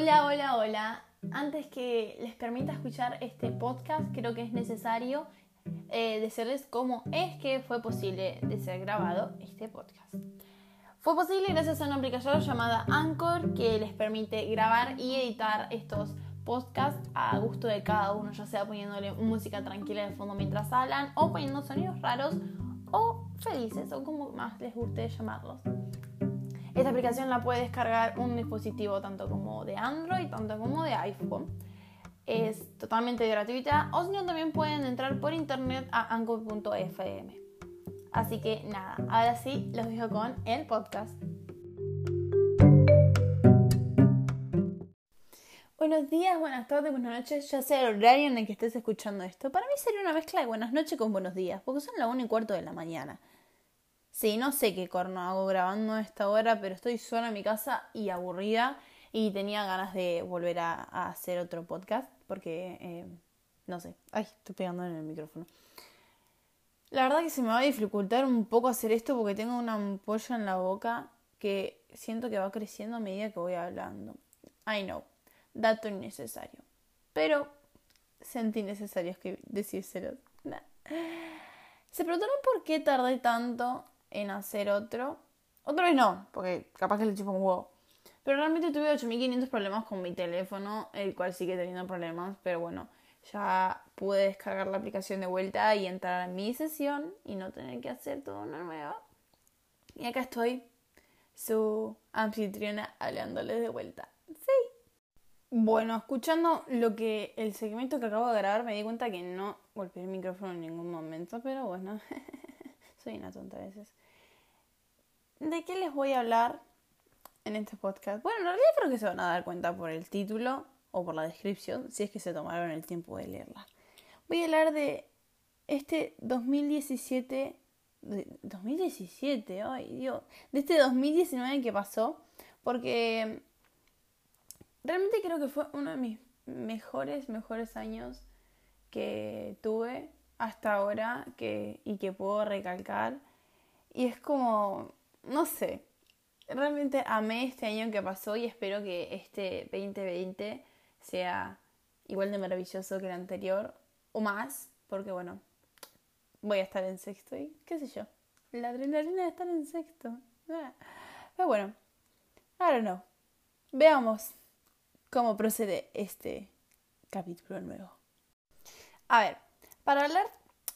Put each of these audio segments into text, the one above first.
Hola, hola, hola. Antes que les permita escuchar este podcast, creo que es necesario eh, decirles cómo es que fue posible de ser grabado este podcast. Fue posible gracias a una aplicación llamada Anchor que les permite grabar y editar estos podcasts a gusto de cada uno, ya sea poniéndole música tranquila de fondo mientras hablan o poniendo sonidos raros o felices o como más les guste llamarlos. Esta aplicación la puede descargar un dispositivo tanto como de Android, tanto como de iPhone. Es totalmente gratuita o si no también pueden entrar por internet a anchor.fm. Así que nada, ahora sí los dejo con el podcast. Buenos días, buenas tardes, buenas noches, ya sea el horario en el que estés escuchando esto. Para mí sería una mezcla de buenas noches con buenos días, porque son la 1 y cuarto de la mañana. Sí, no sé qué corno hago grabando a esta hora, pero estoy sola en mi casa y aburrida y tenía ganas de volver a, hacer otro podcast porque, eh, no sé, ay, estoy pegando en el micrófono. La verdad que se me va a dificultar un poco hacer esto porque tengo una ampolla en la boca que siento que va creciendo a medida que voy hablando. I know, dato innecesario. Pero sentí necesario decírselo. Se preguntaron por qué tardé tanto en hacer otro. Otra vez no, porque capaz que le chupo un huevo. Pero realmente tuve 8500 problemas con mi teléfono, el cual sigue teniendo problemas, pero bueno, ya pude descargar la aplicación de vuelta y entrar a mi sesión y no tener que hacer toda una nueva. Y acá estoy, su anfitriona, hablándoles de vuelta. Sí. Bueno, escuchando lo que el segmento que acabo de grabar, me di cuenta que no golpeé el micrófono en ningún momento, pero bueno, soy una tonta a veces. ¿De qué les voy a hablar en este podcast? Bueno, en realidad creo que se van a dar cuenta por el título o por la descripción, si es que se tomaron el tiempo de leerla. Voy a hablar de este 2017, 2017, ay Dios, de este 2019 que pasó, porque realmente creo que fue uno de mis mejores, mejores años que tuve hasta ahora que, y que puedo recalcar. Y es como, no sé, realmente amé este año que pasó y espero que este 2020 sea igual de maravilloso que el anterior o más, porque bueno, voy a estar en sexto y qué sé yo, la adrenalina de estar en sexto. Ah. Pero bueno, don't know. Veamos cómo procede este capítulo nuevo. A ver, para hablar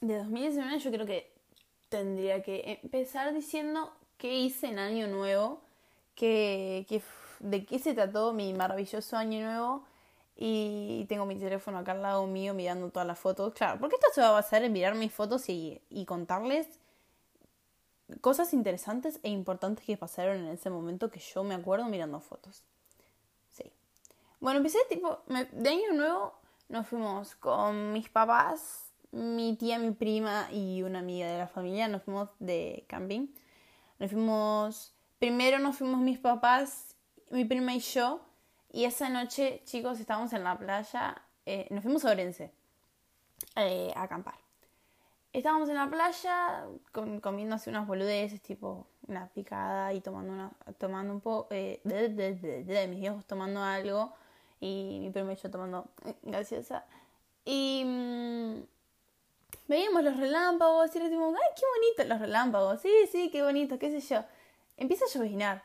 de 2019 yo creo que tendría que empezar diciendo qué hice en Año Nuevo, que, de qué se trató mi maravilloso Año Nuevo. Y tengo mi teléfono acá al lado mío mirando todas las fotos. Claro, porque esto se va a basar en mirar mis fotos y, y contarles cosas interesantes e importantes que pasaron en ese momento que yo me acuerdo mirando fotos. Sí. Bueno, empecé tipo, de año nuevo nos fuimos con mis papás, mi tía, mi prima y una amiga de la familia, nos fuimos de camping. Nos fuimos, primero nos fuimos mis papás, mi prima y yo, y esa noche, chicos, estábamos en la playa, eh, nos fuimos a Orense eh, a acampar. Estábamos en la playa comiendo así unas boludeces, tipo una picada y tomando una, tomando un poco, eh, de, mis viejos tomando algo y mi prima y yo tomando gaseosa. Y mm, veíamos los relámpagos y era tipo, ay, qué bonitos los relámpagos, sí, sí, qué bonito, qué sé yo. Empieza a llovinar.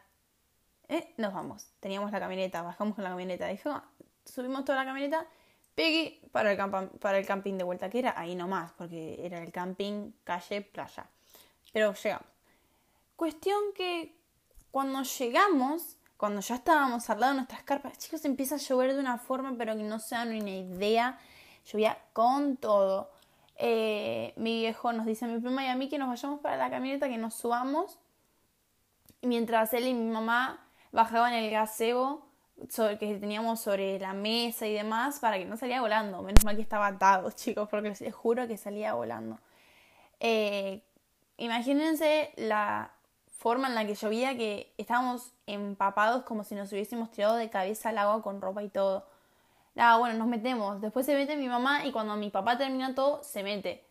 Eh, nos vamos. Teníamos la camioneta, bajamos con la camioneta. Dijo, subimos toda la camioneta, pegué para el, para el camping de vuelta, que era ahí nomás, porque era el camping, calle, playa. Pero llegamos. Cuestión que cuando llegamos, cuando ya estábamos al lado de nuestras carpas, chicos, empieza a llover de una forma, pero que no se dan una idea. Llovía con todo. Eh, mi viejo nos dice a mi prima y a mí que nos vayamos para la camioneta, que nos subamos. Mientras él y mi mamá bajaban el gazebo sobre, que teníamos sobre la mesa y demás para que no salía volando. Menos mal que estaba atado, chicos, porque les juro que salía volando. Eh, imagínense la forma en la que llovía, que estábamos empapados como si nos hubiésemos tirado de cabeza al agua con ropa y todo. Ah, bueno, nos metemos. Después se mete mi mamá y cuando mi papá termina todo, se mete.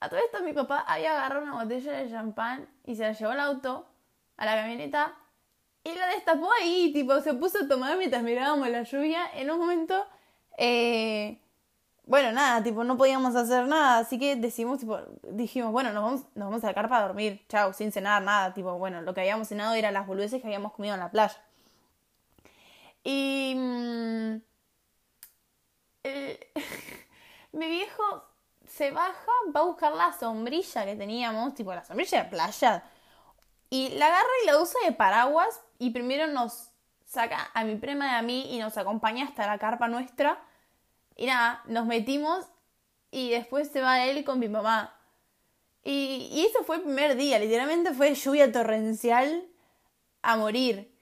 A todo esto mi papá había agarrado una botella de champán y se la llevó al auto, a la camioneta, Y la destapó ahí, tipo, se puso a tomar mientras mirábamos la lluvia. En un momento, eh, bueno, nada, tipo, no podíamos hacer nada, así que decimos, tipo, dijimos, bueno, nos vamos, nos vamos a la carpa a dormir, chao, sin cenar, nada, tipo, bueno, lo que habíamos cenado eran las boludeces que habíamos comido en la playa. Y... Mm, mi viejo se baja, va a buscar la sombrilla que teníamos, tipo la sombrilla de playa, y la agarra y la usa de paraguas y primero nos saca a mi prima y a mí y nos acompaña hasta la carpa nuestra. Y nada, nos metimos y después se va él con mi mamá. Y, y eso fue el primer día, literalmente fue lluvia torrencial a morir.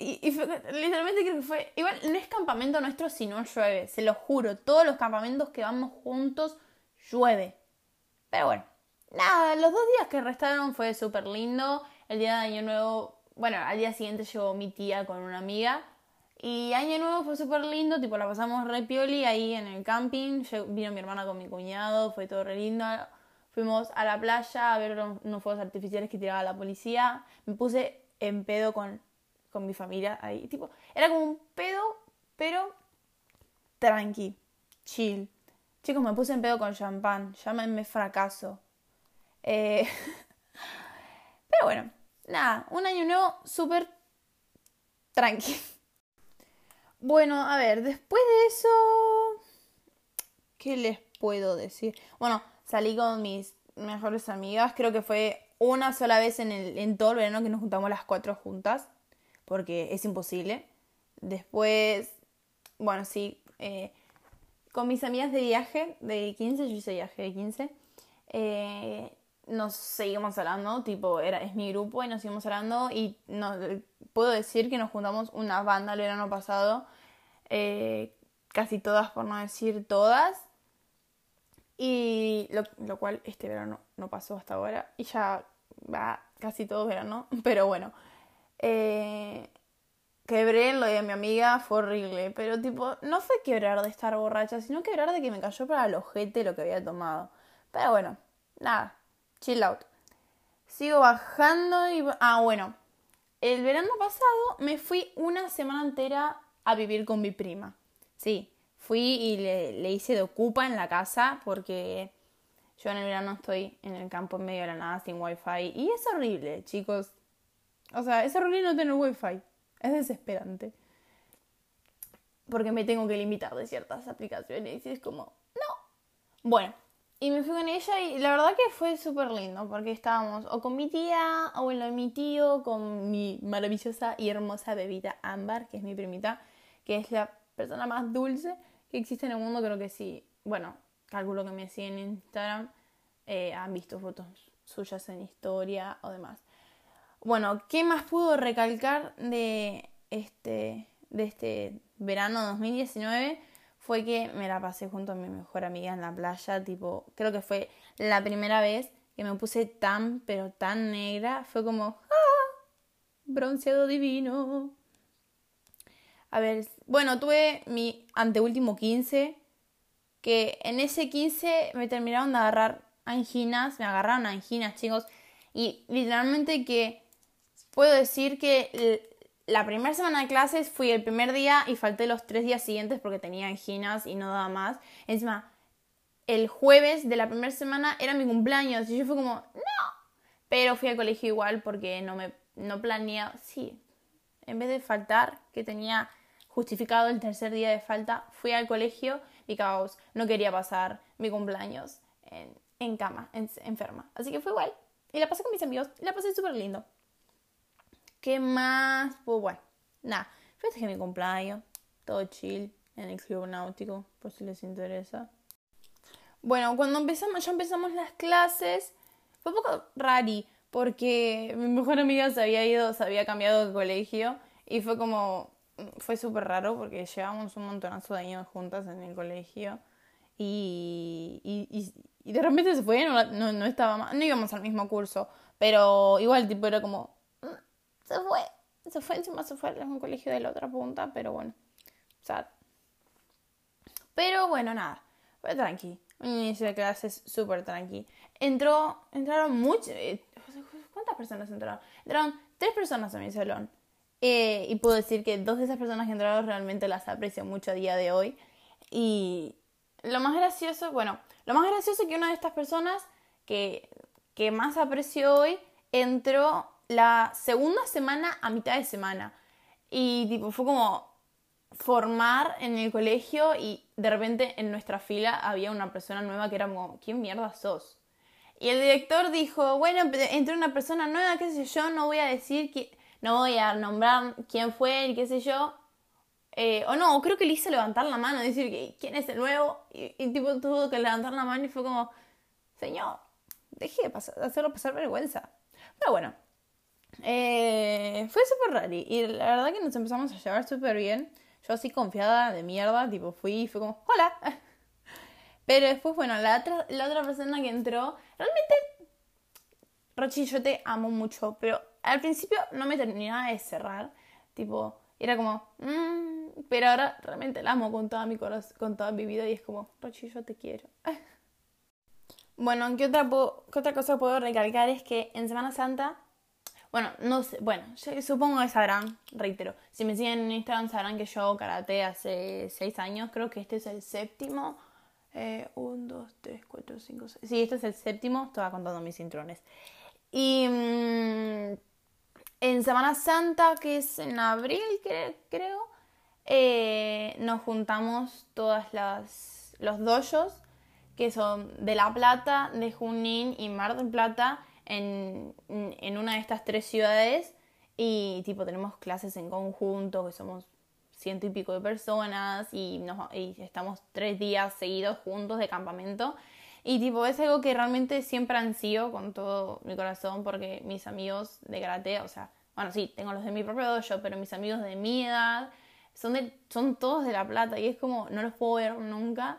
Y, y literalmente creo que fue. Igual no es campamento nuestro si no llueve, se lo juro. Todos los campamentos que vamos juntos llueve. Pero bueno, nada, los dos días que restaron fue súper lindo. El día de Año Nuevo, bueno, al día siguiente llegó mi tía con una amiga. Y Año Nuevo fue súper lindo, tipo la pasamos re pioli ahí en el camping. vino mi hermana con mi cuñado, fue todo re lindo. Fuimos a la playa a ver unos fuegos artificiales que tiraba la policía. Me puse en pedo con, con mi familia ahí. Tipo, era como un pedo, pero tranqui, chill. Chicos, me puse en pedo con champán. Llámenme fracaso. Eh... Pero bueno, nada, un año nuevo súper tranqui. Bueno, a ver, después de eso, ¿qué les puedo decir? Bueno, salí con mis mejores amigas. Creo que fue una sola vez en, el, en todo el verano que nos juntamos las cuatro juntas, porque es imposible. Después, bueno, sí, eh, con mis amigas de viaje de 15, yo hice viaje de 15, eh, nos seguimos hablando, tipo, era, es mi grupo y nos seguimos hablando y no, puedo decir que nos juntamos una banda el verano pasado, eh, casi todas, por no decir todas, y lo, lo, cual este verano no pasó hasta ahora y ya va casi todo verano, pero bueno. Eh, quebré lo de mi amiga, fue horrible. Pero tipo, no fue quebrar de estar borracha, sino quebrar de que me cayó para el ojete lo que había tomado. Pero bueno, nada, chill out. Sigo bajando y... Ah, bueno. El verano pasado me fui una semana entera a vivir con mi prima. Sí, fui y le, le hice de ocupa en la casa porque yo en el verano estoy en el campo en medio de la nada sin wifi. Y es horrible, chicos. O sea, es horrible no tener wifi. Es desesperante. Porque me tengo que limitar de ciertas aplicaciones y es como, no. Bueno, y me fui con ella y la verdad que fue súper lindo porque estábamos o con mi tía o en mi tío, con mi maravillosa y hermosa bebida Ámbar, que es mi primita, que es la persona más dulce que existe en el mundo. Creo que sí, bueno, calculo que me siguen en Instagram, eh, han visto fotos suyas en historia o demás. Bueno, ¿qué más pudo recalcar de este, de este verano 2019? Fue que me la pasé junto a mi mejor amiga en la playa, tipo, creo que fue la primera vez que me puse tan, pero tan negra, fue como, ¡ah! Bronceado divino. A ver, bueno, tuve mi anteúltimo 15, que en ese 15 me terminaron de agarrar anginas, me agarraron anginas, chicos, y literalmente que puedo decir que la primera semana de clases fui el primer día y falté los tres días siguientes porque tenía anginas y no daba más. Encima, el jueves de la primera semana era mi cumpleaños y yo fui como, no. Pero fui al colegio igual porque no me no planeaba. Sí, en vez de faltar, que tenía justificado el tercer día de falta, fui al colegio y caos. No quería pasar mi cumpleaños en, en cama, enferma. Así que fue igual. Y la pasé con mis amigos. Y la pasé súper lindo. ¿Qué más? Pues bueno, nada. Que mi cumpleaños, todo chill en el club náutico, por si les interesa. Bueno, cuando empezamos, ya empezamos las clases, fue un poco rari, porque mi mejor amiga se había ido, se había cambiado de colegio, y fue como, fue súper raro, porque llevábamos un montonazo de años juntas en el colegio, y, y, y, de repente se fue, no, no, no estaba más, no íbamos al mismo curso, pero igual, tipo, era como, se fue. Se fue, encima se fue a un colegio de la otra punta, pero bueno. Sad. Pero bueno, nada. Fue tranqui. Un inicio de clases súper tranqui. Entró, entraron muchos. Eh, ¿Cuántas personas entraron? Entraron tres personas a mi salón. Eh, y puedo decir que dos de esas personas que entraron realmente las aprecio mucho a día de hoy. Y lo más gracioso, bueno, lo más gracioso es que una de estas personas que, que más aprecio hoy entró la segunda semana a mitad de semana. Y tipo, fue como formar en el colegio y de repente en nuestra fila había una persona nueva que era como, ¿quién mierda sos? Y el director dijo, bueno, entró una persona nueva, qué sé yo, no voy a decir que, no voy a nombrar quién fue y qué sé yo. Eh, o no, creo que le hizo levantar la mano, decir quién es el nuevo. Y, tipo tuvo que levantar la mano y fue como, señor, deje de, pasar, hacerlo pasar vergüenza. Pero bueno, eh, fue súper raro y la verdad que nos empezamos a llevar súper bien. Yo así confiada de mierda, tipo fui y fue como, hola. Pero después, bueno, la otra, la otra persona que entró, realmente, Rochi, yo te amo mucho, pero al principio no me terminaba de cerrar, tipo, era como, mmm, pero ahora realmente la amo con toda mi corazón, con toda mi vida y es como, Rochi, yo te quiero. bueno, ¿qué otra, ¿qué otra cosa puedo recalcar? Es que en Semana Santa bueno, no sé, bueno, supongo que sabrán, reitero, si me siguen en Instagram sabrán que yo karate hace 6 años, creo que este es el séptimo. 1, 2, 3, 4, 5, 6. Sí, este es el séptimo, estaba contando mis cinturones. Y mmm, en Semana Santa, que es en abril, creo, eh, nos juntamos todas las los dojos que son de La Plata, de Junín y Mar del Plata en, en una de estas tres ciudades y tipo tenemos clases en conjunto, que somos ciento y pico de personas y, nos, y estamos tres días seguidos juntos de campamento. Y tipo, es algo que realmente siempre ansío con todo mi corazón porque mis amigos de karate, o sea, bueno, sí, tengo los de mi propio dojo, pero mis amigos de mi edad son, de, son todos de La Plata y es como, no los puedo ver nunca.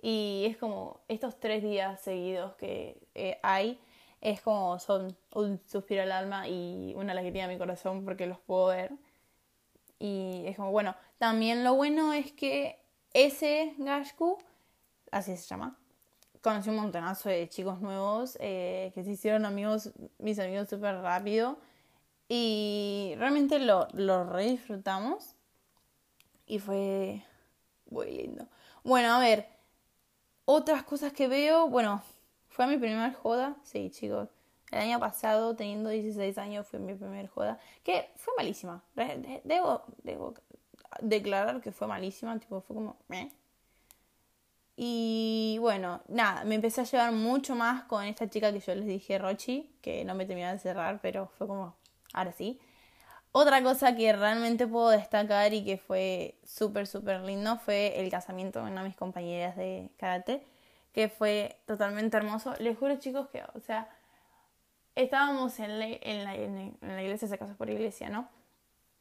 Y es como estos tres días seguidos que eh, hay es como son un suspiro al alma y una alegría a mi corazón porque los puedo ver. Y es como, bueno, también lo bueno es que ese Gashku, así se llama, conocí un montonazo de chicos nuevos eh, que se hicieron amigos, mis amigos súper rápido. Y realmente lo, lo disfrutamos. Y fue muy lindo. Bueno, a ver, otras cosas que veo, bueno, fue mi primer joda, sí, chicos. El año pasado, teniendo 16 años, fue mi primer joda. Que fue malísima. Debo, debo declarar que fue malísima. Tipo, fue como... Y bueno, nada, me empecé a llevar mucho más con esta chica que yo les dije, Rochi, que no me terminaba de cerrar, pero fue como, ahora sí. Otra cosa que realmente puedo destacar y que fue súper, súper lindo fue el casamiento de una de mis compañeras de karate que fue totalmente hermoso. Les juro, chicos, que, o sea, estábamos en la, en la, en la iglesia, se casó por iglesia, ¿no?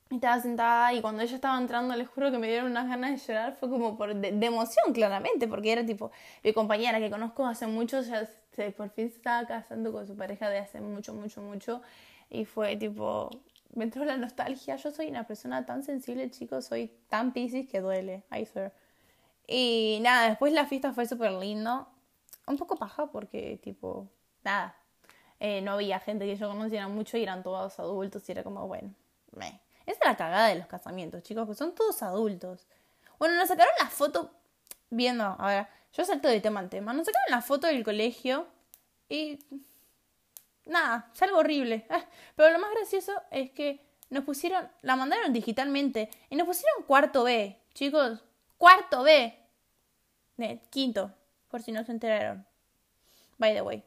Estaba sentada y cuando ella estaba entrando, les juro que me dieron unas ganas de llorar. Fue como por de, emoción, claramente, porque era tipo mi compañera que conozco hace mucho, ya se, por fin se estaba casando con su pareja de hace mucho, mucho, mucho. Y fue tipo, me entró la nostalgia. Yo soy una persona tan sensible, chicos, soy tan piscis que duele, I swear. Y nada, después la fiesta fue súper lindo. Un poco paja porque, tipo, nada. Eh, no había gente que yo conociera mucho y eran todos adultos y era como, bueno, me. Esa es la cagada de los casamientos, chicos, que son todos adultos. Bueno, nos sacaron la foto viendo, a ver, yo salto de tema en tema. Nos sacaron la foto del colegio y. Nada, es algo horrible. Pero lo más gracioso es que nos pusieron, la mandaron digitalmente y nos pusieron cuarto B, chicos, cuarto B quinto, por si no se enteraron. By the way.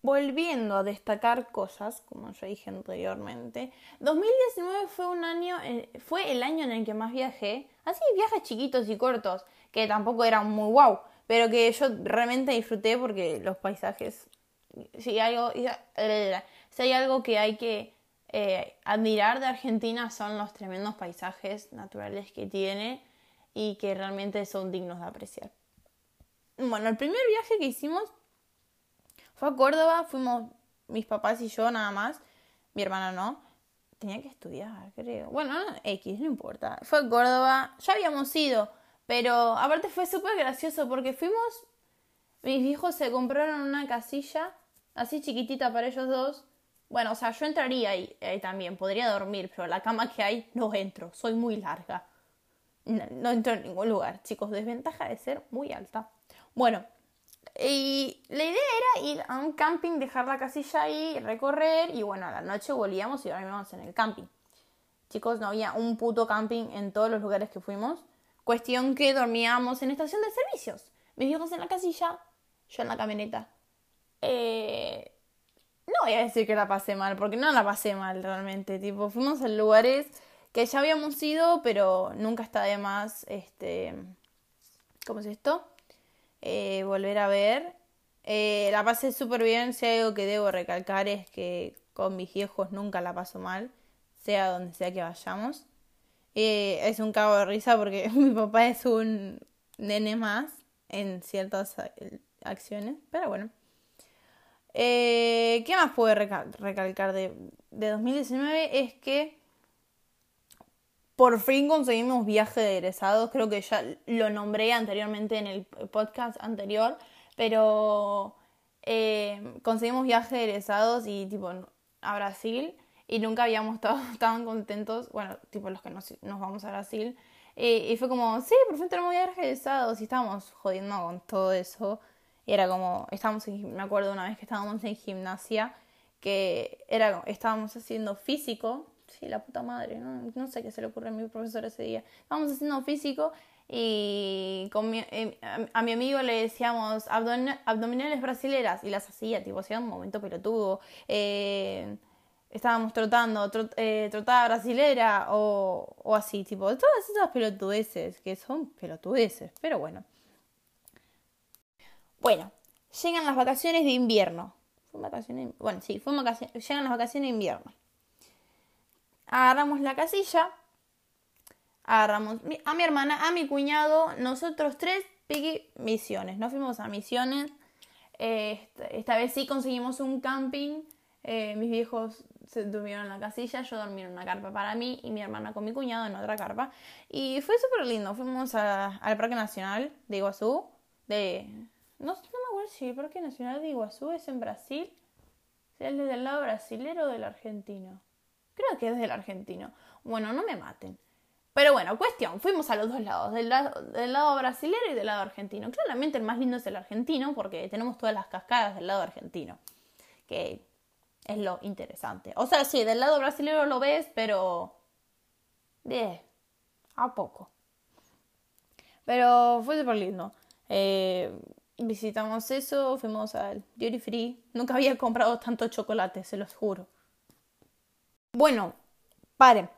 Volviendo a destacar cosas, como ya dije anteriormente, 2019 fue un año, eh, fue el año en el que más viajé, así viajes chiquitos y cortos, que tampoco eran muy wow, pero que yo realmente disfruté porque los paisajes, si hay algo, que hay que eh, admirar de Argentina son los tremendos paisajes naturales que tiene y que realmente son dignos de apreciar. Bueno, el primer viaje que hicimos fue a Córdoba, fuimos mis papás y yo nada más, mi hermana no, tenía que estudiar, creo. Bueno, X, no importa. Fue a Córdoba, ya habíamos ido, pero aparte fue súper gracioso porque fuimos, mis hijos se compraron una casilla así chiquitita para ellos dos Bueno, o sea, yo entraría ahí, también, podría dormir, pero la cama que hay no entro, soy muy larga. No, entro en ningún lugar, chicos, desventaja de ser muy alta. Bueno, y la idea era ir a un camping, dejar la casilla ahí, recorrer y bueno, a la noche volvíamos y dormíamos en el camping. Chicos, no había un puto camping en todos los lugares que fuimos. Cuestión que dormíamos en estación de servicios. Mis hijos en la casilla, yo en la camioneta. Eh, no voy a decir que la pasé mal, porque no la pasé mal realmente. Tipo, fuimos a lugares que ya habíamos ido, pero nunca está de más, este, ¿cómo es esto? Eh, volver a ver. Eh, la pasé súper bien. Si algo que debo recalcar es que con mis viejos nunca la paso mal, sea donde sea que vayamos. Eh, es un cabo de risa porque mi papá es un nene más en ciertas acciones, pero bueno. ¿Qué más puedo recalcar de, 2019? Es que por fin conseguimos viaje de egresados. Creo que ya lo nombré anteriormente en el podcast anterior, pero eh, conseguimos viaje de egresados y tipo a Brasil y nunca habíamos estado tan contentos, bueno, tipo los que nos, vamos a Brasil. Eh, y fue como, sí, por fin tenemos viaje de egresados y estábamos jodiendo con todo eso. Y era como, estábamos me acuerdo una vez que estábamos en gimnasia, que era, estábamos haciendo físico, sí, la puta madre, ¿no? no sé qué se le ocurre a mi profesor ese día. Estábamos haciendo físico y con eh, a, mi amigo le decíamos abdominales brasileras y las hacía, tipo, hacía un momento pelotudo. Eh, estábamos trotando, eh, trotada brasilera o, o así, tipo, todas esas pelotudeces, que son pelotudeces, pero bueno. Bueno, llegan las vacaciones de invierno. vacaciones? Bueno, sí, fue vacaciones, llegan las vacaciones de invierno. Agarramos la casilla, agarramos a mi hermana, a mi cuñado, nosotros tres, Piggy, misiones. Nos fuimos a misiones. esta, vez sí conseguimos un camping. Eh, mis viejos se durmieron en la casilla, yo dormí en una carpa para mí y mi hermana con mi cuñado en otra carpa. Y fue súper lindo. Fuimos al Parque Nacional de Iguazú, de, no, me acuerdo si el Parque Nacional de Iguazú es en Brasil. ¿Es del lado brasilero o del argentino? Creo que es del argentino. Bueno, no me maten. Pero bueno, cuestión, fuimos a los dos lados, del lado, del lado brasilero y del lado argentino. Claramente el más lindo es el argentino porque tenemos todas las cascadas del lado argentino, que es lo interesante. O sea, sí, del lado brasilero lo ves, pero... De... A poco. Pero fue súper lindo. Eh, visitamos eso, fuimos al Duty Free. Nunca había comprado tanto chocolate, se los juro. Bueno, pare.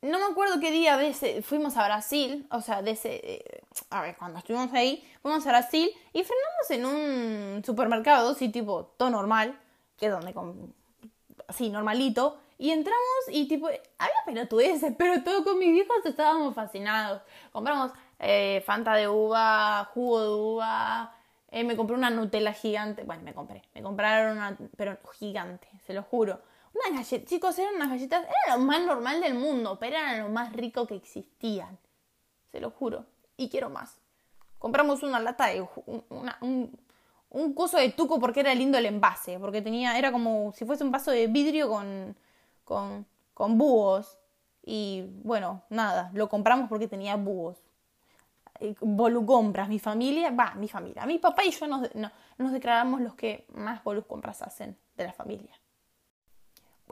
No me acuerdo qué día de ese, fuimos a Brasil, o sea, de ese, eh, a ver, cuando estuvimos ahí, fuimos a Brasil y frenamos en un supermercado, así tipo, todo normal, que es donde, con, así, normalito, y entramos y tipo, había pelotudeces, pero todo con mis viejos estábamos fascinados. Compramos eh, Fanta de uva, jugo de uva, eh, me compré una Nutella gigante. Bueno, me compré. Me compraron una, pero gigante, se lo juro. Unas chicos, eran unas galletas, era lo más normal del mundo, pero eran lo más rico que existían. Se lo juro. Y quiero más. Compramos una lata de. un, un coso de tuco porque era lindo el envase. Porque tenía. Era como si fuese un vaso de vidrio con. con. con búhos. Y bueno, nada, lo compramos porque tenía búhos. Eh, compras, mi familia, va, mi familia, mi papá y yo nos, nos declaramos los que más compras hacen de la familia.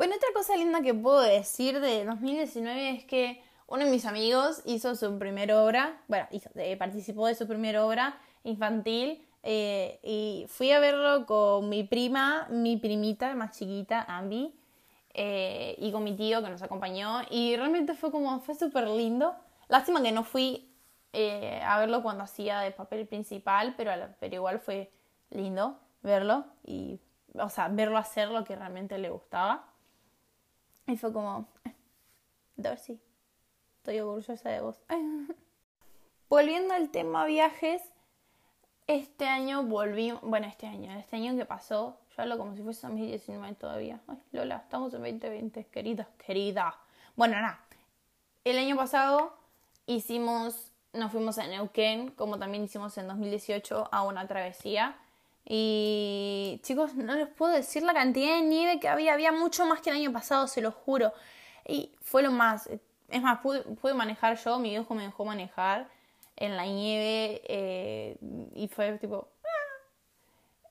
Bueno, otra cosa linda que puedo decir de 2019 es que uno de mis amigos hizo su primera obra, bueno, eh, participó de su primera obra infantil eh, y fui a verlo con mi prima, mi primita más chiquita, Ambi, y con mi tío que nos acompañó y realmente fue como, fue súper lindo. Lástima que no fui eh, a verlo cuando hacía de papel principal, pero, pero igual fue lindo verlo y, o sea, verlo hacer lo que realmente le gustaba. Y fue como, eh, Darcy, estoy orgullosa de vos. Volviendo al tema viajes, este año volví, bueno, este año, este año que pasó, yo hablo como si fuese 2019 todavía. Ay, Lola, estamos en 2020, querida, querida. Bueno, nada, el año pasado hicimos nos fuimos a Neuquén, como también hicimos en 2018, a una travesía Y chicos, no les puedo decir la cantidad de nieve que había. Había mucho más que el año pasado, se lo juro. Y fue lo más. Es más, pude, manejar yo, mi viejo me dejó manejar en la nieve eh, y fue tipo... Ah".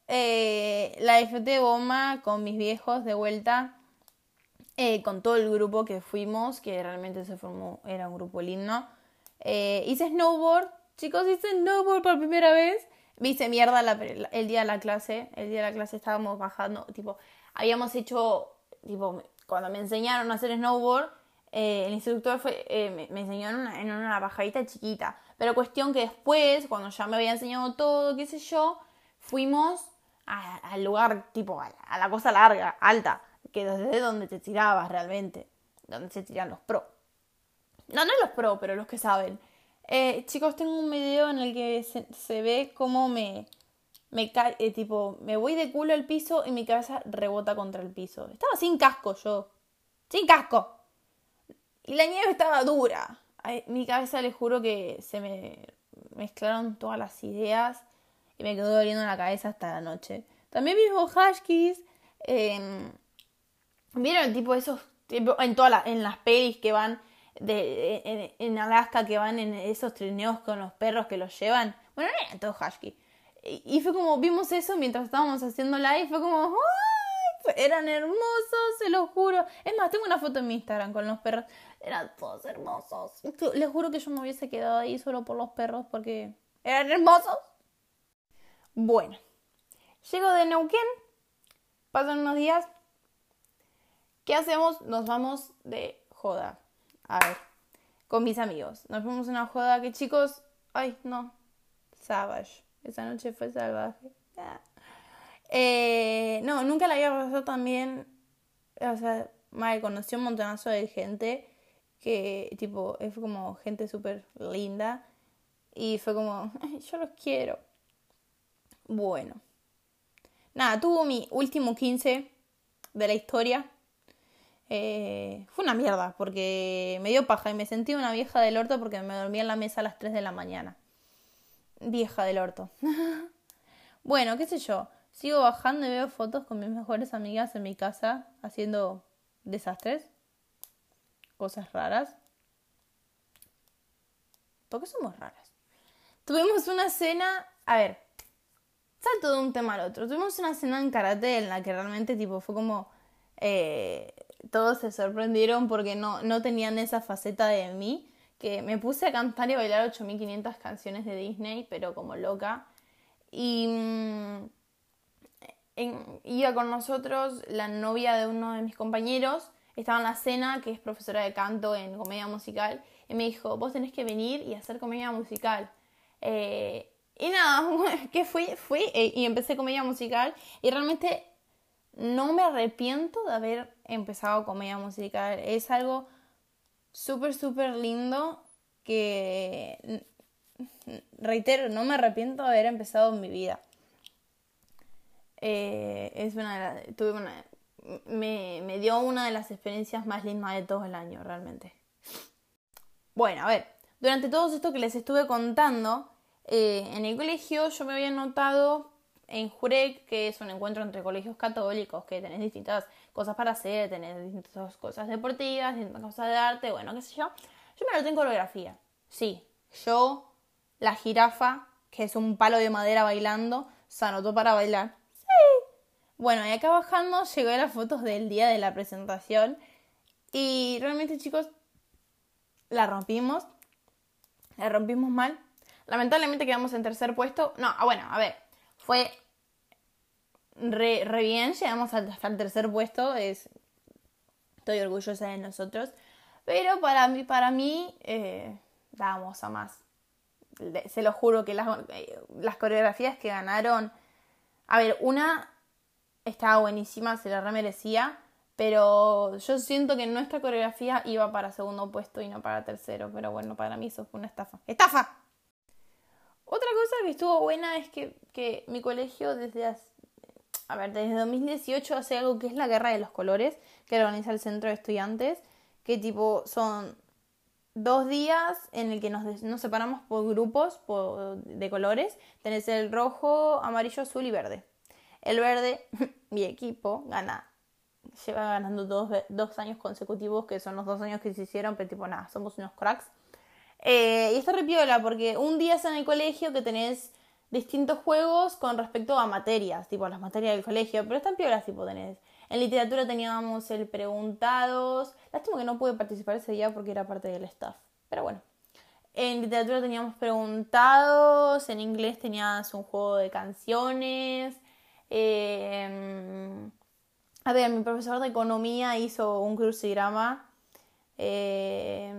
Eh, la disfruté de con mis viejos de vuelta, eh, con todo el grupo que fuimos, que realmente se formó, era un grupo lindo. hice snowboard, chicos, hice snowboard por primera vez. Me hice mierda el día de la clase, el día de la clase estábamos bajando, tipo, habíamos hecho, tipo, cuando me enseñaron a hacer snowboard, eh, el instructor eh, me, enseñó en una, en bajadita chiquita. Pero cuestión que después, cuando ya me había enseñado todo, qué sé yo, fuimos al lugar, tipo, a, la cosa larga, alta, que desde donde te tirabas realmente, donde se tiran los pro. No, no los pro, pero los que saben. Eh, chicos, tengo un video en el que se, ve cómo me, me cae, tipo, me voy de culo al piso y mi cabeza rebota contra el piso. Estaba sin casco yo. Sin casco. Y la nieve estaba dura. mi cabeza les juro que se me mezclaron todas las ideas y me quedó doliendo la cabeza hasta la noche. También vimos Huskies. Em, ¿Vieron el tipo esos? en todas en las pelis que van de, en, Alaska que van en esos trineos con los perros que los llevan. Bueno, no eran todos Husky. Y, fue como, vimos eso mientras estábamos haciendo live, fue como, eran hermosos, se lo juro. Es más, tengo una foto en mi Instagram con los perros. Eran todos hermosos. Les juro que yo me hubiese quedado ahí solo por los perros porque eran hermosos. Bueno, llego de Neuquén, pasan unos días. ¿Qué hacemos? Nos vamos de joda. A ver, con mis amigos. Nos fuimos una joda que chicos, ay, no, savage. Esa noche fue salvaje. Eh, no, nunca la había pasado tan bien. O sea, mal, conocí un montonazo de gente que, tipo, fue como gente súper linda. Y fue como, yo los quiero. Bueno. Nada, tuvo mi último 15 de la historia. Eh, fue una mierda, porque me dio paja y me sentí una vieja del orto porque me dormí en la mesa a las 3 de la mañana. Vieja del orto. bueno, qué sé yo. Sigo bajando y veo fotos con mis mejores amigas en mi casa haciendo desastres, cosas raras. ¿Por qué somos raras? Tuvimos una cena, a ver, salto de un tema al otro. Tuvimos una cena en karate en la que realmente tipo fue como eh, todos se sorprendieron porque no, no tenían esa faceta de mí, que me puse a cantar y bailar 8500 canciones de Disney, pero como loca. Y mm, iba con nosotros la novia de uno de mis compañeros, estaba en la cena, que es profesora de canto en comedia musical, y me dijo, vos tenés que venir y hacer comedia musical. Eh, y nada, que fui, fui eh, y empecé comedia musical y realmente no me arrepiento de haber empezado comedia musical. Es algo súper, súper lindo que, reitero, no me arrepiento de haber empezado en mi vida. Eh, es una tuve una, me, me dio una de las experiencias más lindas de todo el año, realmente. Bueno, a ver, durante todo esto que les estuve contando, eh, en el colegio yo me había notado en Jurek, que es un encuentro entre colegios católicos, que tenés distintas cosas para hacer, tenés distintas cosas deportivas, distintas cosas de arte, bueno, qué sé yo. Yo me noté en coreografía. Sí, yo, la jirafa, que es un palo de madera bailando, se anotó para bailar. Sí. Bueno, y acá bajando llegó las fotos del día de la presentación. Y realmente, chicos, la rompimos. La rompimos mal. Lamentablemente quedamos en tercer puesto. No, ah, bueno, a ver fue re, bien, llegamos hasta el tercer puesto, es, estoy orgullosa de nosotros, pero para mí, para mí eh, dábamos a más. Se lo juro que las, eh, las coreografías que ganaron, a ver, una estaba buenísima, se la remerecía, pero yo siento que nuestra coreografía iba para segundo puesto y no para tercero, pero bueno, para mí eso fue una estafa. ¡Estafa! Otra cosa que estuvo buena es que, mi colegio desde a ver, desde 2018 hace algo que es la Guerra de los Colores, que organiza el Centro de Estudiantes, que tipo son dos días en el que nos, separamos por grupos de colores. Tenés el rojo, amarillo, azul y verde. El verde, mi equipo, gana. Lleva ganando dos, dos años consecutivos, que son los dos años que se hicieron, pero tipo nada, somos unos cracks. Eh, y está repiola porque un día es en el colegio que tenés distintos juegos con respecto a materias, tipo las materias del colegio, pero están piolas, tipo tenés. En literatura teníamos el preguntados. Lástima que no pude participar ese día porque era parte del staff. Pero bueno. En literatura teníamos preguntados. En inglés tenías un juego de canciones. Em, a ver, mi profesor de economía hizo un crucigrama. Eh,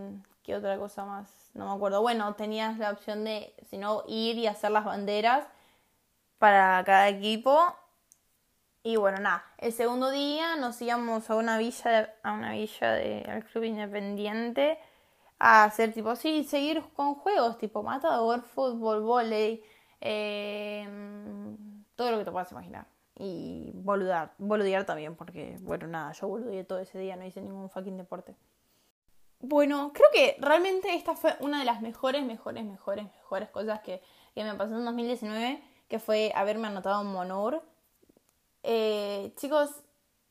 ¿Qué otra cosa más? No me acuerdo. Bueno, tenías la opción de, si no, ir y hacer las banderas para cada equipo. Y bueno, nada, el segundo día nos íbamos a una villa, a una villa de, al club independiente a hacer tipo, sí, seguir con juegos tipo matador, fútbol, volei, eh, todo lo que te puedas imaginar. Y boludear, boludear también, porque bueno, nada, yo boludeé todo ese día, no hice ningún fucking deporte. Bueno, creo que realmente esta fue una de las mejores, mejores, mejores, mejores cosas que, que me pasó en 2019, que fue haberme anotado en Monor. Eh, chicos,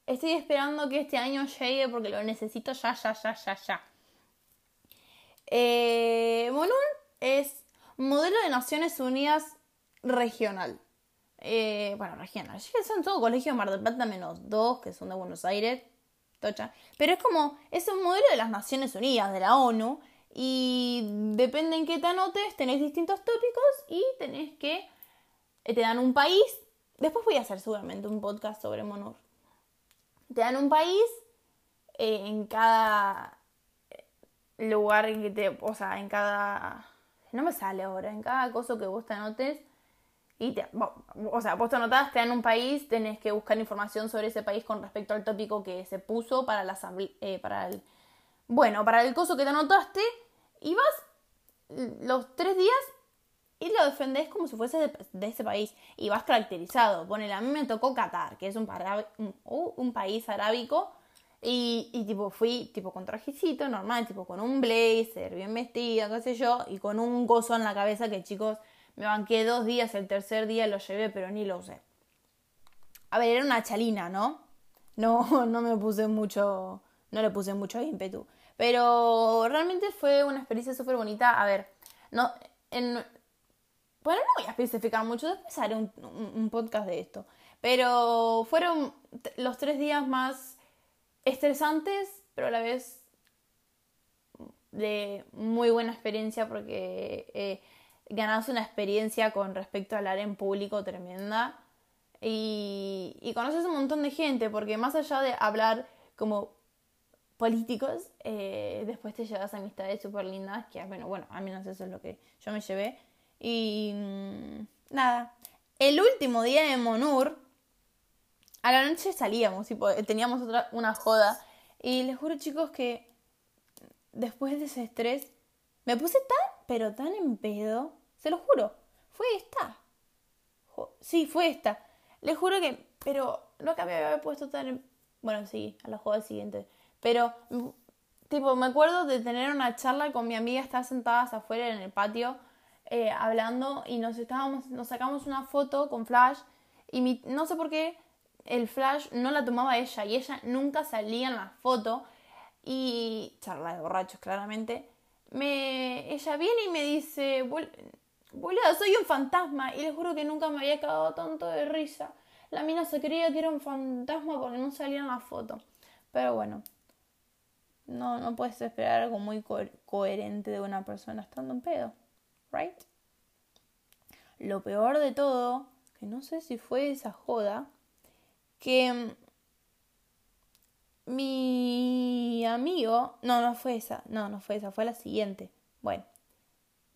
estoy esperando que este año llegue porque lo necesito ya, ya, ya, ya, ya. Eh, Monur es modelo de Naciones Unidas regional. Eh, bueno, regional. Son todos colegios Mar del Plata menos dos, que son de Buenos Aires. Tocha. Pero es como, es un modelo de las Naciones Unidas, de la ONU. Y depende en qué te anotes, tenés distintos tópicos y tenés que. Eh, te dan un país. Después voy a hacer seguramente un podcast sobre Monur. Te dan un país eh, en cada lugar en que te. O sea, en cada. No me sale ahora. En cada cosa que vos te anotes y te, o sea, vos te anotás, te dan un país, tenés que buscar información sobre ese país con respecto al tópico que se puso para la eh, para el, bueno, para el coso que te anotaste, y vas los tres días y lo defendés como si fuese de, ese país. Y vas caracterizado. Ponele, a mí me tocó Qatar, que es un, uh, un, país arábico. Y, y, tipo fui tipo con trajecito normal, tipo con un blazer, bien vestida, qué sé yo, y con un gozo en la cabeza que chicos, me banqué dos días, el tercer día lo llevé, pero ni lo usé. A ver, era una chalina, ¿no? No, no me puse mucho, no le puse mucho ímpetu. Pero realmente fue una experiencia súper bonita. A ver, no, en, bueno, no voy a especificar mucho, después haré un, un, podcast de esto. Pero fueron los tres días más estresantes, pero a la vez de muy buena experiencia porque eh, ganas una experiencia con respecto a hablar en público tremenda. Y, y, conoces un montón de gente, porque más allá de hablar como políticos, eh, después te llevas amistades súper lindas, que bueno, bueno, al menos eso es lo que yo me llevé. Y mm, nada, el último día de Monur, a la noche salíamos, teníamos otra, una joda, y les juro chicos que después de ese estrés, me puse tan, pero tan en pedo, se lo juro. Fue esta. Sí, fue esta. Les juro que. Pero no que me había puesto tan. Bueno, sí, a la jugada siguiente. Pero. Tipo, me acuerdo de tener una charla con mi amiga, estar sentadas afuera en el patio, eh, hablando, y nos estábamos, nos sacamos una foto con flash, y mi, no sé por qué el flash no la tomaba ella, y ella nunca salía en la foto, y charla de borrachos, claramente. Me, ella viene y me dice, boluda, soy un fantasma. Y les juro que nunca me había quedado tanto de risa. La mina se creía que era un fantasma porque no salía en la foto. Pero bueno, no, no puedes esperar algo muy coherente de una persona estando en pedo. ¿Right? Lo peor de todo, que no sé si fue esa joda, que mi amigo, no, no fue esa, no, no fue esa, fue la siguiente. Bueno,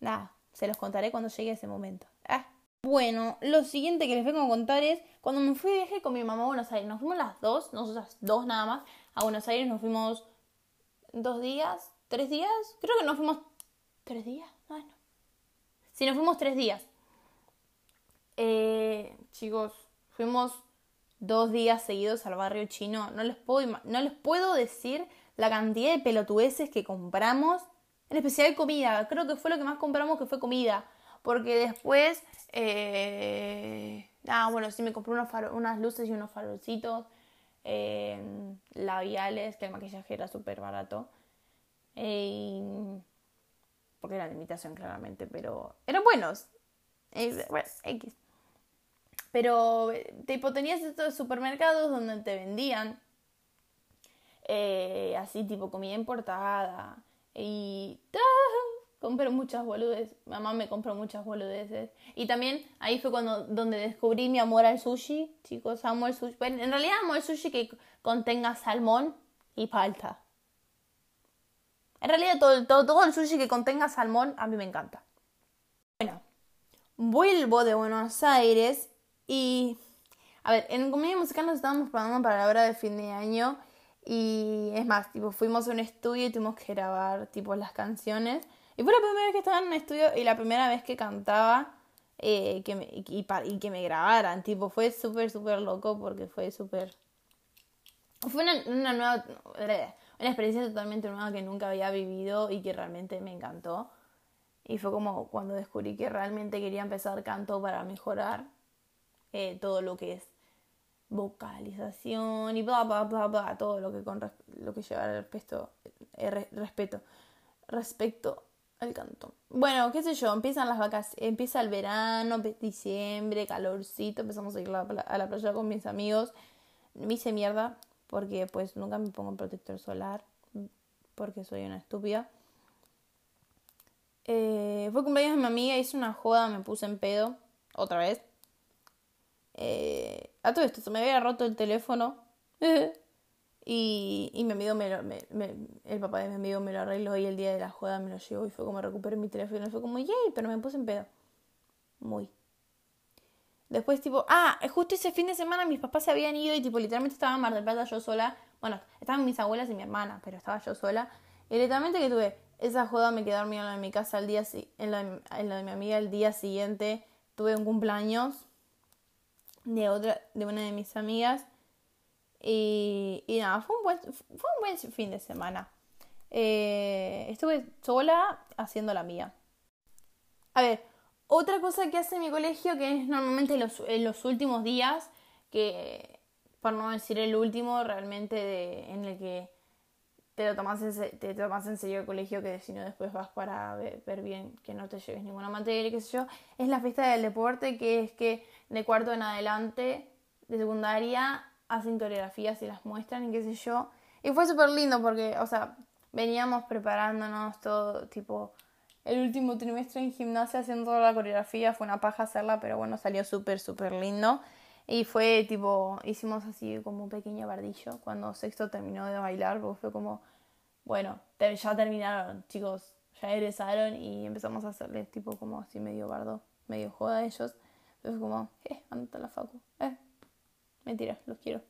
nada, se los contaré cuando llegue ese momento. Ah. Bueno, lo siguiente que les vengo a contar es cuando me fui de viaje con mi mamá a Buenos Aires. Nos fuimos las dos, nosotras dos nada más, a Buenos Aires. Nos fuimos dos días, tres días. Creo que nos fuimos tres días. Ah, no. Sí, nos fuimos tres días. Eh, chicos, fuimos dos días seguidos al barrio chino. No les puedo, no les puedo decir la cantidad de pelotudeces que compramos En especial comida. Creo que fue lo que más compramos que fue comida. Porque después... Eh... Ah, bueno, sí me compré unos unas luces y unos farolcitos. Eh, labiales, que el maquillaje era súper barato. Eh, porque era de imitación claramente, pero eran buenos. bueno, X. Pero, tipo, tenías estos supermercados donde te vendían eh, así, tipo, comida importada. Y compré muchas boludeces. Mamá me compró muchas boludeces. Y también ahí fue cuando donde descubrí mi amor al sushi. Chicos, amo el sushi. en realidad amo el sushi que contenga salmón y palta. En realidad todo, todo, todo el sushi que contenga salmón a mí me encanta. Bueno, vuelvo de Buenos Aires y... A ver, en comedia musical nos estábamos preparando para la hora de fin de año y es más, tipo, fuimos a un estudio y tuvimos que grabar, tipo, las canciones. Y fue la primera vez que estaba en un estudio y la primera vez que cantaba eh, que y, que me grabaran. Tipo, fue súper, súper loco porque fue súper... Fue una, una nueva... Una experiencia totalmente nueva que nunca había vivido y que realmente me encantó. Y fue como cuando descubrí que realmente quería empezar canto para mejorar eh, todo lo que es vocalización y bla, bla, bla, bla, todo lo que, con, lo que lleva al respeto, eh, respeto, respecto al canto. Bueno, qué sé yo, empiezan las vacaciones, empieza el verano, diciembre, calorcito, empezamos a ir a la playa con mis amigos. Me hice mierda porque pues nunca me pongo protector solar porque soy una estúpida. Eh, fue cumpleaños de mi amiga, hice una joda, me puse en pedo, otra vez. Eh, a todo esto, se me había roto el teléfono. y, y mi amigo me, lo, me, el papá de mi amigo me lo arregló y el día de la joda me lo llevó y fue como recuperé mi teléfono y fue como, yay, pero me puse en pedo. Muy. Después, tipo, ah, justo ese fin de semana mis papás se habían ido y, tipo, literalmente estaba en Mar del Plata yo sola. Bueno, estaban mis abuelas y mi hermana, pero estaba yo sola. Y literalmente que tuve esa joda, me quedé dormida en mi casa el día, en la, en la de mi amiga el día siguiente. Tuve un cumpleaños de otra, de una de mis amigas. Y, y nada, fue un buen, fue un buen fin de semana. Eh, estuve sola haciendo la mía. A ver, otra cosa que hace mi colegio, que es normalmente los, en los últimos días, que por no decir el último, realmente en el que te lo tomas en, te tomas en serio el colegio, que si no después vas para ver, bien que no te lleves ninguna materia, qué sé yo, es la fiesta del deporte, que es que de cuarto en adelante, de secundaria, hacen coreografías y las muestran y qué sé yo. Y fue súper lindo porque, o sea, veníamos preparándonos todo, tipo, el último trimestre en gimnasia haciendo toda la coreografía, fue una paja hacerla, pero bueno, salió súper, súper lindo. Y fue tipo, hicimos así como un pequeño bardillo cuando sexto terminó de bailar, porque fue como, bueno, ya terminaron, chicos, ya egresaron y empezamos a hacerles tipo como así medio bardo, medio joda a ellos. Entonces como, eh, anda la facu, eh. Mentira, los quiero.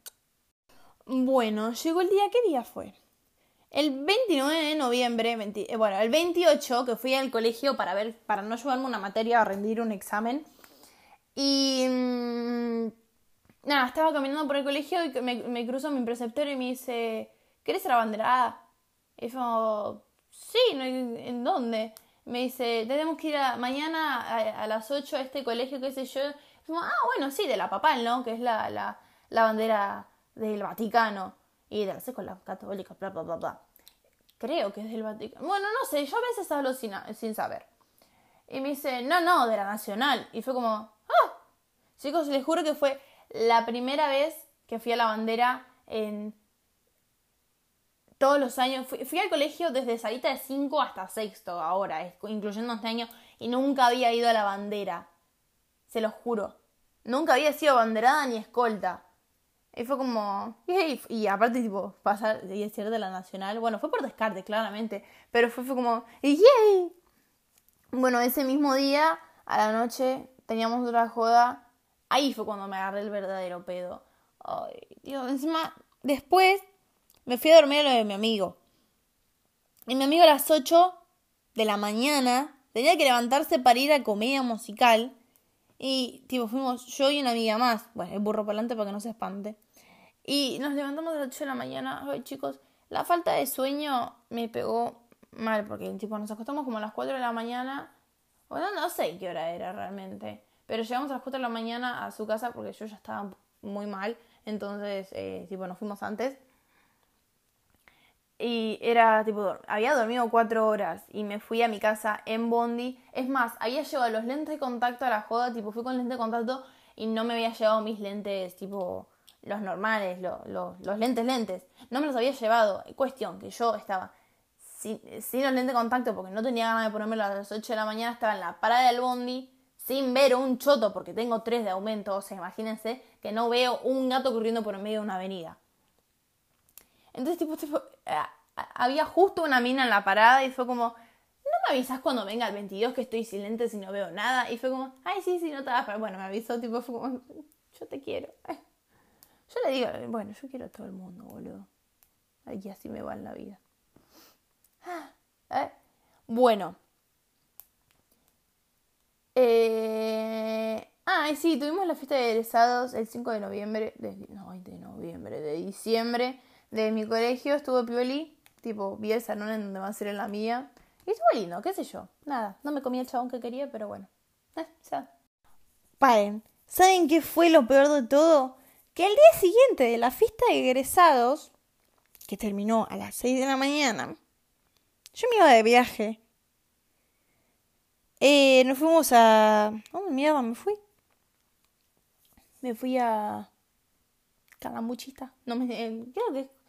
Bueno, llegó el día, ¿qué día fue? El 29 de noviembre, eh, bueno, el 28 que fui al colegio para ver, para no llevarme una materia a rendir un examen. Y mm, nada, estaba caminando por el colegio y me, me cruzo mi preceptor y me dice, ¿querés ser abanderada? Y yo, sí, ¿en dónde? Me dice, tenemos que ir mañana a, las 8 a este colegio, qué sé yo. Yo, ah, bueno, sí, de la papal, ¿no? Que es la, la, la bandera del Vaticano y de la escuela católica, bla, bla, bla, bla. Creo que es del Vaticano. Bueno, no sé, yo a veces hablo sin, sin saber. Y me dice, no, no, de la Nacional. Y fue como, ah, chicos, les juro que fue la primera vez que fui a la bandera en todos los años. Fui, al colegio desde salita de 5 hasta sexto ahora, incluyendo este año, y nunca había ido a la bandera. Se lo juro. Nunca había sido banderada ni escolta. Y fue como. Y aparte, tipo, pasar y ser de la nacional. Bueno, fue por descarte, claramente. Pero fue, fue como. ¡Yay! Bueno, ese mismo día, a la noche, teníamos otra joda. Ahí fue cuando me agarré el verdadero pedo. Ay, Dios, encima, después me fui a dormir a lo de mi amigo. Y mi amigo a las 8 de la mañana tenía que levantarse para ir a comedia musical. Y, tipo, fuimos yo y una amiga más. Bueno, el burro para adelante para que no se espante. Y nos levantamos a las 8 de la mañana. Ay, chicos, la falta de sueño me pegó mal, porque tipo nos acostamos como a las 4 de la mañana, o no, no sé qué hora era realmente, pero llegamos a las 4 de la mañana a su casa porque yo ya estaba muy mal, entonces eh, tipo nos fuimos antes. Y era tipo, había dormido cuatro horas y me fui a mi casa en Bondi. Es más, había llevado los lentes de contacto a la joda, tipo, fui con lentes de contacto y no me había llevado mis lentes, tipo, los normales, los lentes lentes. No me los había llevado. Cuestión que yo estaba sin, sin los lentes de contacto porque no tenía ganas de ponérmelo a las 8 de la mañana, estaba en la parada del Bondi sin ver un choto porque tengo tres de aumento. O sea, imagínense que no veo un gato corriendo por medio de una avenida. Entonces, tipo, eh, había justo una mina en la parada y fue como, ¿no me avisas cuando venga el 22 que estoy sin lentes y no veo nada? Y fue como, ay, sí, sí, no te vas, pero bueno, me avisó, tipo, fue como, yo te quiero. Yo le digo, bueno, yo quiero a todo el mundo, boludo. Y así me va en la vida. ¿Eh? Bueno. Eh... Ah, sí, tuvimos la fiesta de egresados el 5 de noviembre, de, no, de noviembre, de diciembre de mi colegio, estuvo Pioli, tipo, vi el salón en donde va a ser en la mía, y estuvo lindo, qué sé yo, nada, no me comí el chabón que quería, pero bueno, eh. Paren, ¿saben qué fue lo peor de todo? Que el día siguiente de la fiesta de egresados, que terminó a las 6 de la mañana, yo me iba de viaje. Eh, nos fuimos a... ¿Dónde mierda me fui? Me fui a... Calamuchita. No me... Eh, creo que...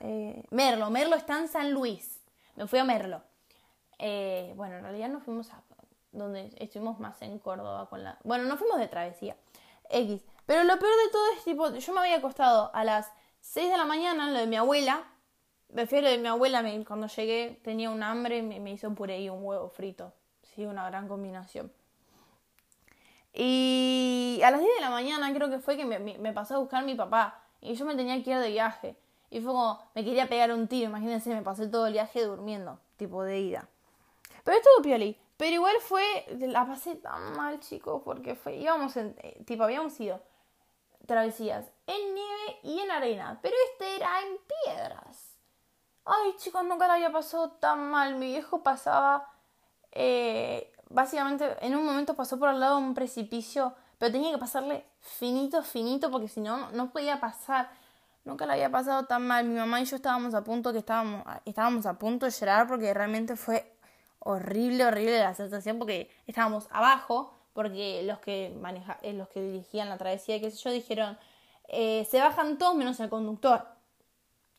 Eh, Merlo. Merlo está en San Luis. Me fui a Merlo. Eh, bueno, en realidad nos fuimos a... Donde estuvimos más en Córdoba con la... Bueno, nos fuimos de travesía. X. Pero lo peor de todo es, tipo, yo me había acostado a las 6 de la mañana, lo de mi abuela. Me fui a lo de mi abuela, cuando llegué tenía un hambre y me, hizo un puré y un huevo frito. Sí, una gran combinación. Y a las 10 de la mañana creo que fue que me, me, pasó a buscar mi papá. Y yo me tenía que ir de viaje. Y fue como, me quería pegar un tiro, imagínense, me pasé todo el viaje durmiendo, tipo de ida. Pero estuvo pioli. Pero igual fue, la pasé tan mal, chicos, porque fue, íbamos en, eh, tipo, habíamos ido travesías en nieve y en arena, pero este era en piedras. Ay, chicos, nunca la había pasado tan mal. Mi viejo pasaba, eh, básicamente, en un momento pasó por al lado de un precipicio, pero tenía que pasarle finito, finito, porque si no, no podía pasar. Nunca la había pasado tan mal. Mi mamá y yo estábamos a punto que estábamos, estábamos a punto de llorar porque realmente fue horrible, horrible la sensación porque estábamos abajo porque los que maneja, eh, los que dirigían la travesía, qué sé yo, dijeron, eh, se bajan todos menos el conductor.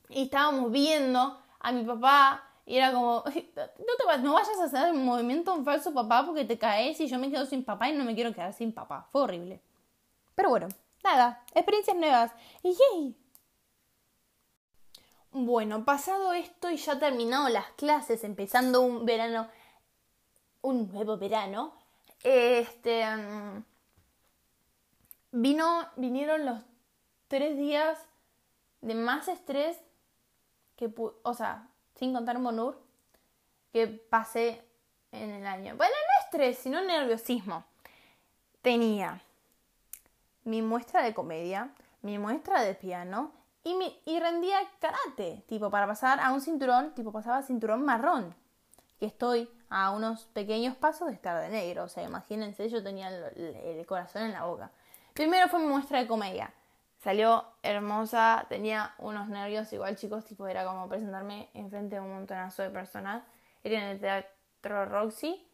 Y estábamos viendo a mi papá y era como, no, te, no vayas a hacer un movimiento en falso papá porque te caes y yo me quedo sin papá y no me quiero quedar sin papá. Fue horrible. Pero bueno, nada, experiencias nuevas. Y yay. Bueno, pasado esto y ya terminado las clases, empezando un verano, un nuevo verano, este. Mm, vino, vinieron los tres días de más estrés que, o sea, sin contar Monur, que pasé en el año. Bueno, no estrés, sino nerviosismo. Tenía mi muestra de comedia, mi muestra de piano y, mi, y rendía karate, tipo para pasar a un cinturón, tipo pasaba cinturón marrón, que estoy a unos pequeños pasos de estar de negro. O sea, imagínense, yo tenía el, corazón en la boca. Primero fue mi muestra de comedia. Salió hermosa, tenía unos nervios igual chicos, tipo era como presentarme enfrente de un montonazo de personas. Era en el Teatro Roxy.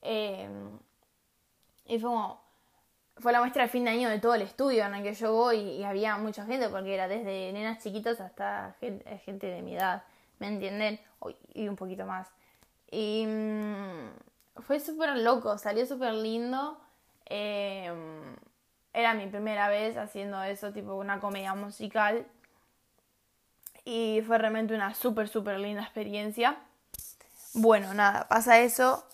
Em, y fue como, fue la muestra de fin de año de todo el estudio en el que yo voy y, había mucha gente porque era desde nenas chiquitas hasta gente, gente de mi edad, ¿me entienden? Y un poquito más. Y mm, fue súper loco, salió súper lindo. Em, era mi primera vez haciendo eso, tipo una comedia musical. Y fue realmente una súper, súper linda experiencia. Bueno, nada, pasa eso.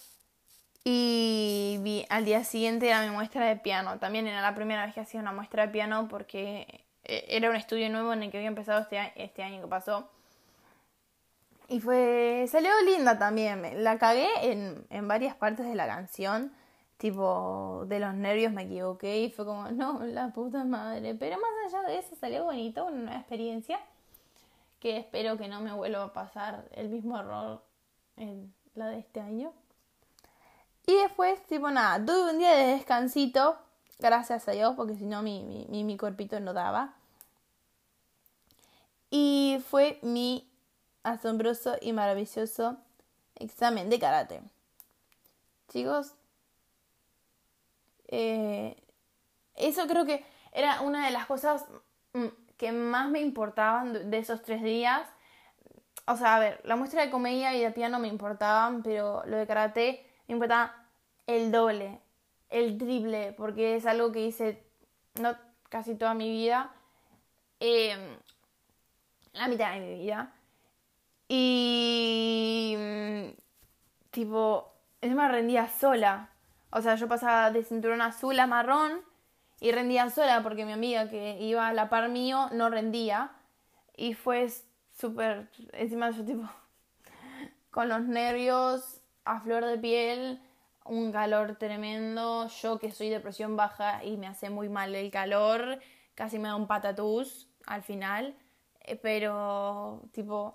Y vi, al día siguiente era mi muestra de piano. También era la primera vez que hacía una muestra de piano porque eh, era un estudio nuevo en el que había empezado este, este año que pasó. Y fue. salió linda también. La cagué en, en varias partes de la canción. Tipo, de los nervios me equivoqué y fue como, no, la puta madre. Pero más allá de eso salió bonito, una nueva experiencia. Que espero que no me vuelva a pasar el mismo error en la de este año. Y después, tipo, nada, tuve un día de descansito, gracias a Dios, porque si no mi, mi, mi no daba. Y fue mi asombroso y maravilloso examen de karate. Chicos, eh, eso creo que era una de las cosas mm, que más me importaban de esos tres días. O sea, a ver, la muestra de comedia y de piano me importaban, pero lo de karate me importaba el doble, el triple, porque es algo que hice no casi toda mi vida, em, la mitad de mi vida. Y mm, tipo, me rendía sola. O sea, yo pasaba de cinturón azul a marrón y rendía sola porque mi amiga que iba a la par mío no rendía. Y fue súper, encima yo tipo, con los nervios a flor de piel, un calor tremendo, yo que soy de presión baja y me hace muy mal el calor, casi me da un patatús al final, eh, pero tipo,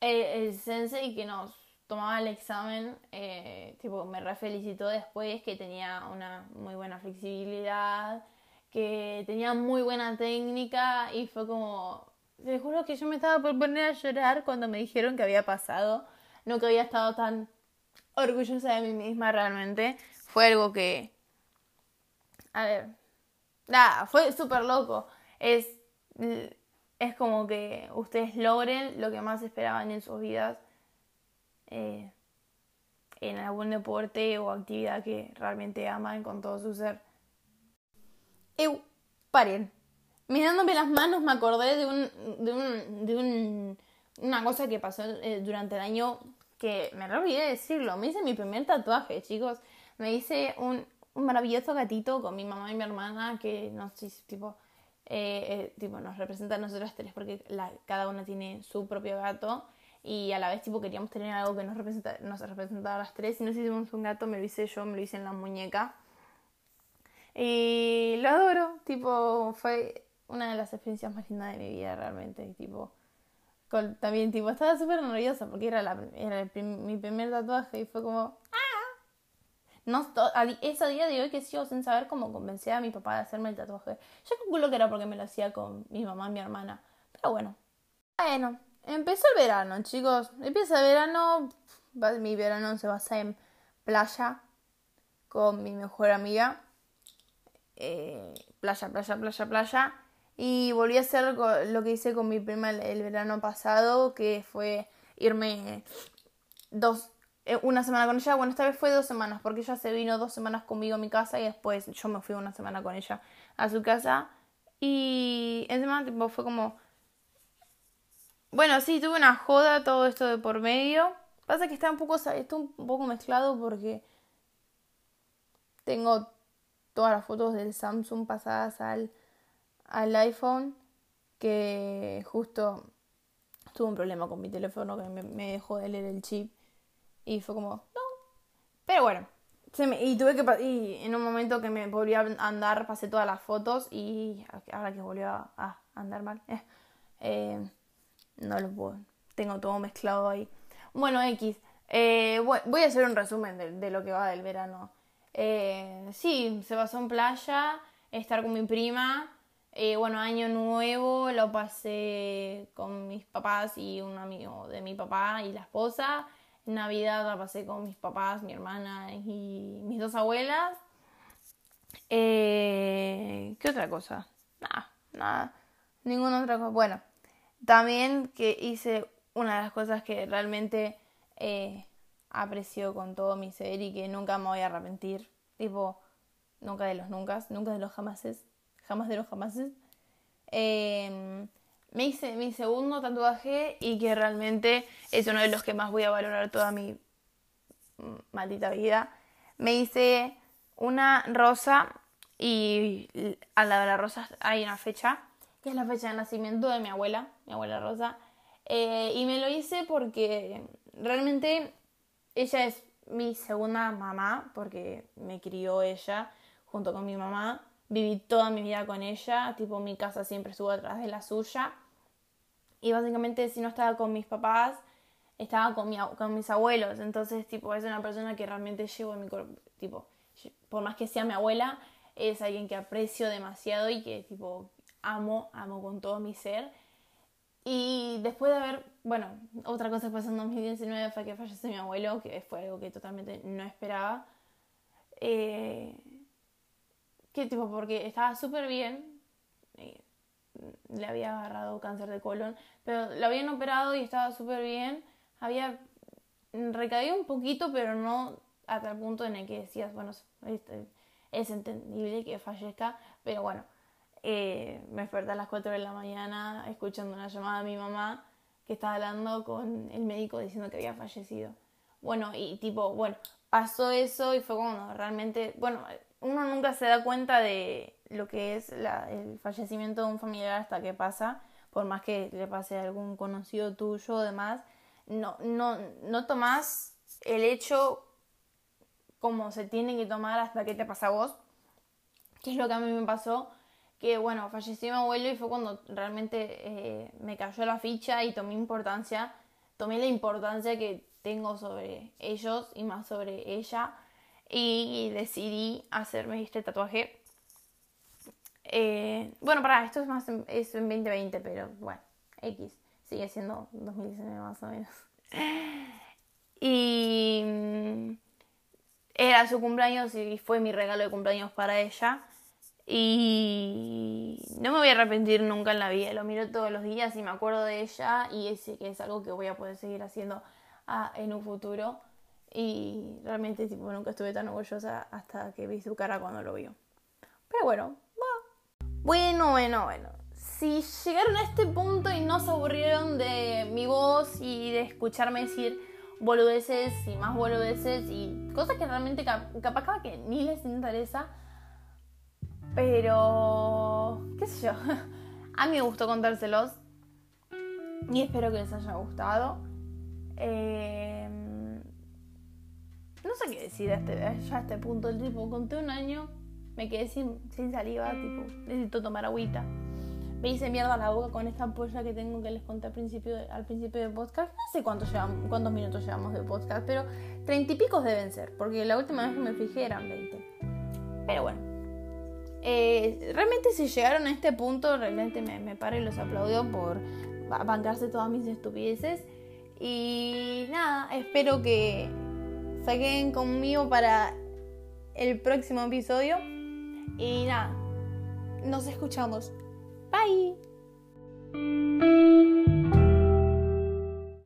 el, sensei que nos tomaba el examen, eh, tipo, me refelicitó después que tenía una muy buena flexibilidad, que tenía muy buena técnica y fue como, te juro que yo me estaba por poner a llorar cuando me dijeron que había pasado, no que había estado tan orgullosa de mí misma realmente. Fue algo que... A ver. Nada, fue súper loco. Es, es como que ustedes logren lo que más esperaban en sus vidas. Eh, en algún deporte o actividad que realmente aman con todo su ser. Eu, paren. Mirándome las manos me acordé de un, de un, de un, una cosa que pasó eh, durante el año que me olvidé decirlo, me hice mi primer tatuaje, chicos. Me hice un, un maravilloso gatito con mi mamá y mi hermana que nos, tipo, eh, eh, tipo, nos representa a nosotras tres porque cada una tiene su propio gato y a la vez tipo queríamos tener algo que nos, representa, nos representara a las tres y nos hicimos un gato, me lo hice yo, me lo hice en la muñeca. Y lo adoro, tipo, fue una de las experiencias más lindas de mi vida realmente, tipo también, tipo, estaba súper nerviosa porque era, la, era mi primer tatuaje y fue como, ¡ah! No, es a día de hoy que sigo sin saber cómo convencer a mi papá de hacerme el tatuaje. Yo calculo que era porque me lo hacía con mi mamá y mi hermana. Pero bueno. Bueno, empezó el verano, chicos. Empieza el verano. Mi verano se basa en playa con mi mejor amiga. Eh, playa, playa, playa, playa. Y volví a hacer lo que hice con mi prima el, verano pasado, que fue irme dos, eh, una semana con ella. Bueno, esta vez fue dos semanas, porque ella se vino dos semanas conmigo a mi casa y después yo me fui una semana con ella a su casa. Y encima tipo, fue como... Bueno, sí, tuve una joda todo esto de por medio. Pasa que está un poco, está un poco mezclado porque tengo todas las fotos del Samsung pasadas al al iPhone que justo tuvo un problema con mi teléfono que me, dejó de leer el chip y fue como, no. Pero bueno, y tuve que y en un momento que me volvió a andar pasé todas las fotos y ahora que volvió a, andar mal, eh, eh, no lo puedo, tengo todo mezclado ahí. Bueno, X, eh, voy a hacer un resumen de, de, lo que va del verano. sí, se pasó en playa, estar con mi prima, eh, bueno, año nuevo lo pasé con mis papás y un amigo de mi papá y la esposa. Navidad la pasé con mis papás, mi hermana y mis dos abuelas. Eh, ¿Qué otra cosa? Nada, nada, ninguna otra cosa. Bueno, también que hice una de las cosas que realmente eh, aprecio con todo mi ser y que nunca me voy a arrepentir. Tipo, nunca de los nunca, nunca de los jamases jamás de los jamases. Em, me hice mi segundo tatuaje y que realmente es uno de los que más voy a valorar toda mi maldita vida. Me hice una rosa y al lado de la rosa hay una fecha, que es la fecha de nacimiento de mi abuela, mi abuela Rosa. Eh, y me lo hice porque realmente ella es mi segunda mamá, porque me crió ella junto con mi mamá viví toda mi vida con ella, tipo mi casa siempre estuvo atrás de la suya. Y básicamente si no estaba con mis papás, estaba con, mi, con mis abuelos, entonces tipo es una persona que realmente llevo en mi cuerpo, tipo, por más que sea mi abuela, es alguien que aprecio demasiado y que tipo amo, amo con todo mi ser. Y después de haber, bueno, otra cosa que pasó en 2019 fue que falleció mi abuelo, que fue algo que totalmente no esperaba. Eh, que tipo, porque estaba súper bien, le había agarrado cáncer de colon, pero lo habían operado y estaba súper bien. Había recaído un poquito, pero no a tal punto en el que decías, bueno, es entendible que fallezca, pero bueno, eh, me desperté a las 4 de la mañana escuchando una llamada de mi mamá que estaba hablando con el médico diciendo que había fallecido. Bueno, y tipo, bueno, pasó eso y fue cuando realmente, bueno, uno nunca se da cuenta de lo que es el fallecimiento de un familiar hasta que pasa, por más que le pase a algún conocido tuyo o demás, no, no, no tomás el hecho como se tiene que tomar hasta que te pasa a vos, que es lo que a mí me pasó, que bueno, falleció mi abuelo y fue cuando realmente eh, me cayó la ficha y tomé importancia, tomé la importancia que tengo sobre ellos y más sobre ella y decidí hacerme este tatuaje. Eh, bueno, para esto es más es en 2020, pero bueno, X, sigue siendo 2019 más o menos. Y mm, era su cumpleaños y fue mi regalo de cumpleaños para ella. Y no me voy a arrepentir nunca en la vida. Lo miro todos los días y me acuerdo de ella y ese que es algo que voy a poder seguir haciendo ah, en un futuro. Y realmente tipo, nunca estuve tan orgullosa hasta que vi su cara cuando lo vio. Pero bueno, va. Bueno, bueno, bueno. Si llegaron a este punto y no se aburrieron de mi voz y de escucharme decir boludeces y más boludeces y cosas que realmente capaz que ni les interesa, pero, qué sé yo, a mí me gustó contárselos y espero que les haya gustado. Eh, no sé qué decir a este, ya a este punto. El tipo, conté un año, me quedé sin, sin saliva, tipo, necesito tomar agüita. Me hice mierda la boca con esta ampolla que tengo que les conté al principio, al principio del podcast. No sé cuántos, llevamos, cuántos minutos llevamos de podcast, pero treinta y picos deben ser, porque la última vez que me fijé eran 20. Pero bueno. Eh, realmente si llegaron a este punto, realmente me, me paro y los aplaudo por bancarse todas mis estupideces. Y nada, espero que se queden conmigo para el próximo episodio. Y nada, nos escuchamos. Bye.